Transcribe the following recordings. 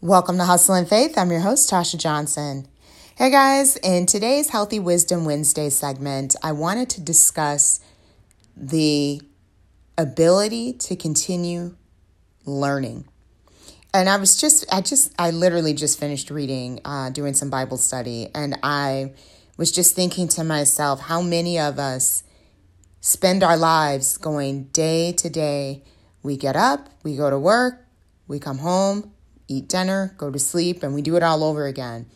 Welcome to Hustle and Faith. I'm your host, Tasha Johnson. Hey guys, in today's Healthy Wisdom Wednesday segment, I wanted to discuss the ability to continue learning. And I was just, I just, I literally just finished reading, uh, doing some Bible study, and I was just thinking to myself how many of us spend our lives going day to day. We get up, we go to work, we come home, eat dinner, go to sleep, and we do it all over again.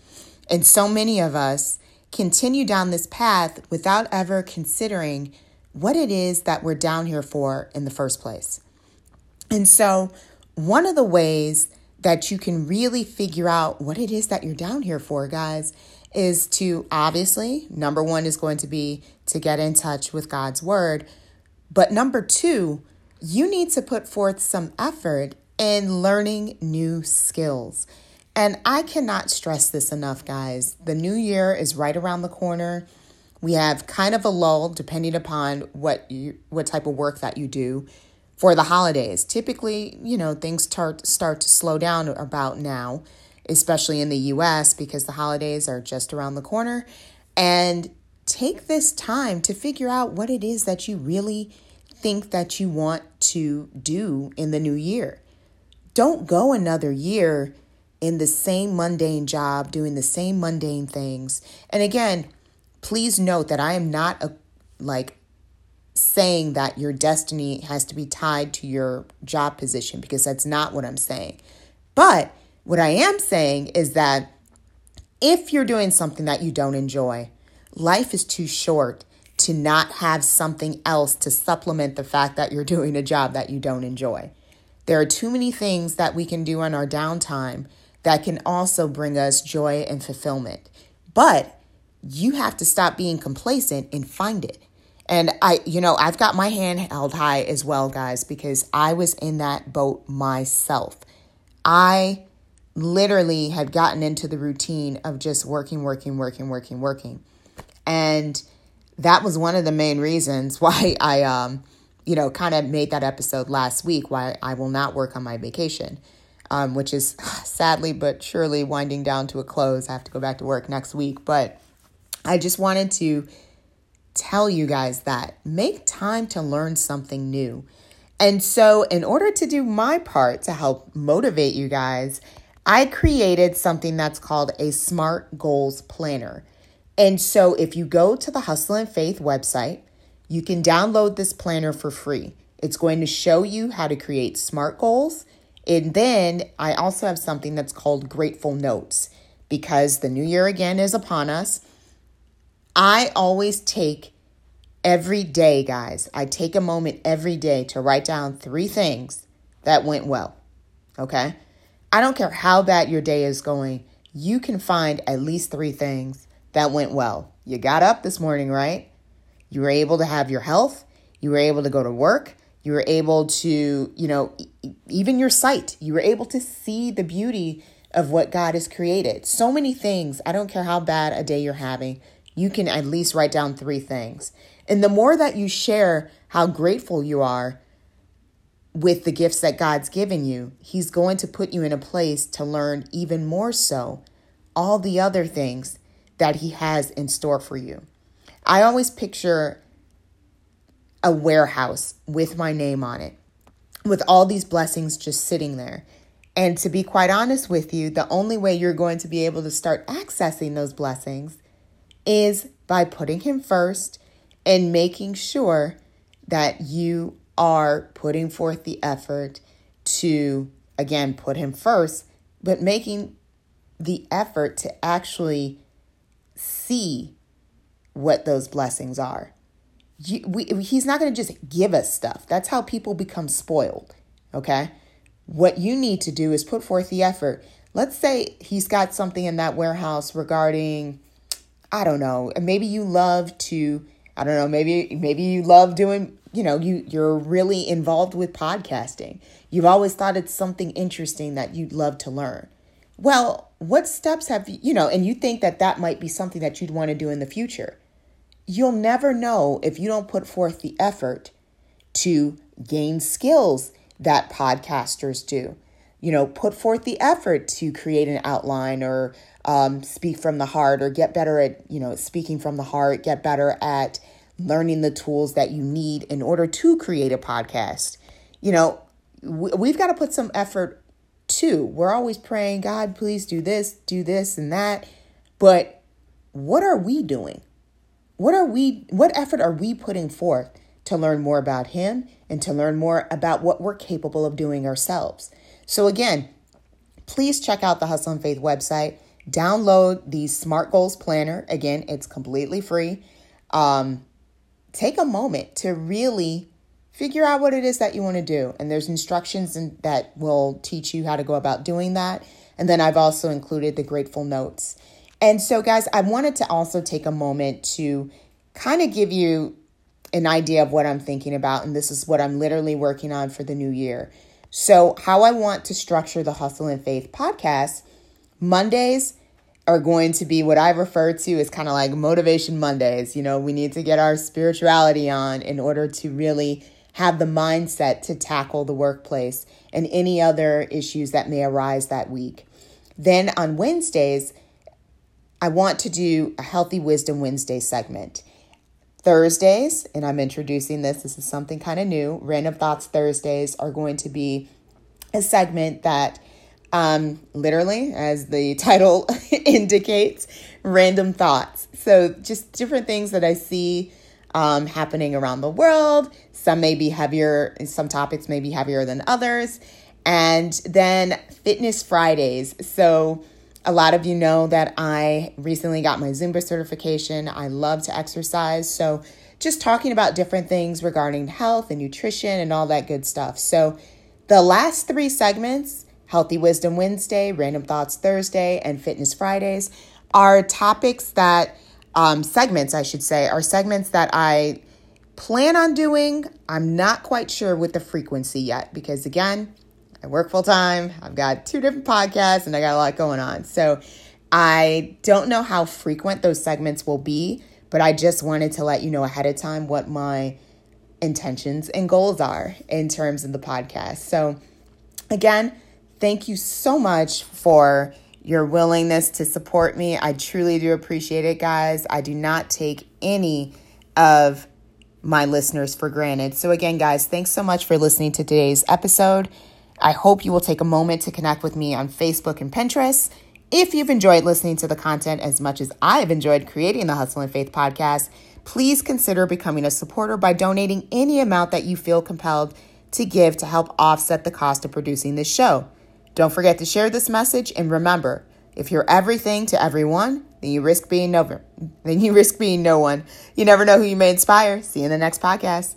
And so many of us continue down this path without ever considering what it is that we're down here for in the first place. And so, one of the ways that you can really figure out what it is that you're down here for, guys, is to obviously, number one is going to be to get in touch with God's word. But number two, you need to put forth some effort in learning new skills. And I cannot stress this enough, guys. The new year is right around the corner. We have kind of a lull depending upon what you what type of work that you do for the holidays. Typically, you know, things start start to slow down about now, especially in the US because the holidays are just around the corner. And take this time to figure out what it is that you really think that you want to do in the new year. Don't go another year in the same mundane job, doing the same mundane things. And again, please note that I am not a, like saying that your destiny has to be tied to your job position because that's not what I'm saying. But what I am saying is that if you're doing something that you don't enjoy, life is too short to not have something else to supplement the fact that you're doing a job that you don't enjoy. There are too many things that we can do on our downtime that can also bring us joy and fulfillment. But you have to stop being complacent and find it. And I, you know, I've got my hand held high as well, guys, because I was in that boat myself. I literally had gotten into the routine of just working, working, working, working, working. And that was one of the main reasons why I um you know, kind of made that episode last week why I will not work on my vacation, um, which is sadly but surely winding down to a close. I have to go back to work next week. But I just wanted to tell you guys that make time to learn something new. And so, in order to do my part to help motivate you guys, I created something that's called a SMART Goals Planner. And so, if you go to the Hustle and Faith website, you can download this planner for free. It's going to show you how to create SMART goals. And then I also have something that's called Grateful Notes because the new year again is upon us. I always take every day, guys, I take a moment every day to write down three things that went well. Okay? I don't care how bad your day is going, you can find at least three things that went well. You got up this morning, right? You were able to have your health. You were able to go to work. You were able to, you know, even your sight. You were able to see the beauty of what God has created. So many things. I don't care how bad a day you're having, you can at least write down three things. And the more that you share how grateful you are with the gifts that God's given you, He's going to put you in a place to learn even more so all the other things that He has in store for you. I always picture a warehouse with my name on it, with all these blessings just sitting there. And to be quite honest with you, the only way you're going to be able to start accessing those blessings is by putting Him first and making sure that you are putting forth the effort to, again, put Him first, but making the effort to actually see what those blessings are. You, we, he's not going to just give us stuff. That's how people become spoiled. Okay. What you need to do is put forth the effort. Let's say he's got something in that warehouse regarding, I don't know, maybe you love to, I don't know, maybe maybe you love doing, you know, you you're really involved with podcasting. You've always thought it's something interesting that you'd love to learn. Well, what steps have you, you know, and you think that that might be something that you'd want to do in the future. You'll never know if you don't put forth the effort to gain skills that podcasters do. you know, put forth the effort to create an outline or um, speak from the heart or get better at, you know, speaking from the heart, get better at learning the tools that you need in order to create a podcast. You know, we've got to put some effort too. We're always praying, God, please do this, do this and that. But what are we doing? What are we what effort are we putting forth to learn more about him and to learn more about what we're capable of doing ourselves? So again, please check out the Hustle and Faith website. Download the Smart Goals Planner. Again, it's completely free. Um, take a moment to really figure out what it is that you want to do. And there's instructions in, that will teach you how to go about doing that. And then I've also included the grateful notes. And so, guys, I wanted to also take a moment to kind of give you an idea of what I'm thinking about. And this is what I'm literally working on for the new year. So, how I want to structure the Hustle and Faith podcast Mondays are going to be what I refer to as kind of like motivation Mondays. You know, we need to get our spirituality on in order to really have the mindset to tackle the workplace and any other issues that may arise that week. Then on Wednesdays, I want to do a Healthy Wisdom Wednesday segment. Thursdays, and I'm introducing this, this is something kind of new. Random Thoughts Thursdays are going to be a segment that um, literally, as the title indicates, random thoughts. So, just different things that I see um, happening around the world. Some may be heavier, some topics may be heavier than others. And then Fitness Fridays. So, a lot of you know that I recently got my Zumba certification. I love to exercise. So, just talking about different things regarding health and nutrition and all that good stuff. So, the last three segments Healthy Wisdom Wednesday, Random Thoughts Thursday, and Fitness Fridays are topics that, um, segments, I should say, are segments that I plan on doing. I'm not quite sure with the frequency yet because, again, I work full time. I've got two different podcasts and I got a lot going on. So I don't know how frequent those segments will be, but I just wanted to let you know ahead of time what my intentions and goals are in terms of the podcast. So, again, Thank you so much for your willingness to support me. I truly do appreciate it, guys. I do not take any of my listeners for granted. So, again, guys, thanks so much for listening to today's episode. I hope you will take a moment to connect with me on Facebook and Pinterest. If you've enjoyed listening to the content as much as I've enjoyed creating the Hustle and Faith podcast, please consider becoming a supporter by donating any amount that you feel compelled to give to help offset the cost of producing this show. Don't forget to share this message and remember, if you're everything to everyone, then you risk being no then you risk being no one. You never know who you may inspire. See you in the next podcast.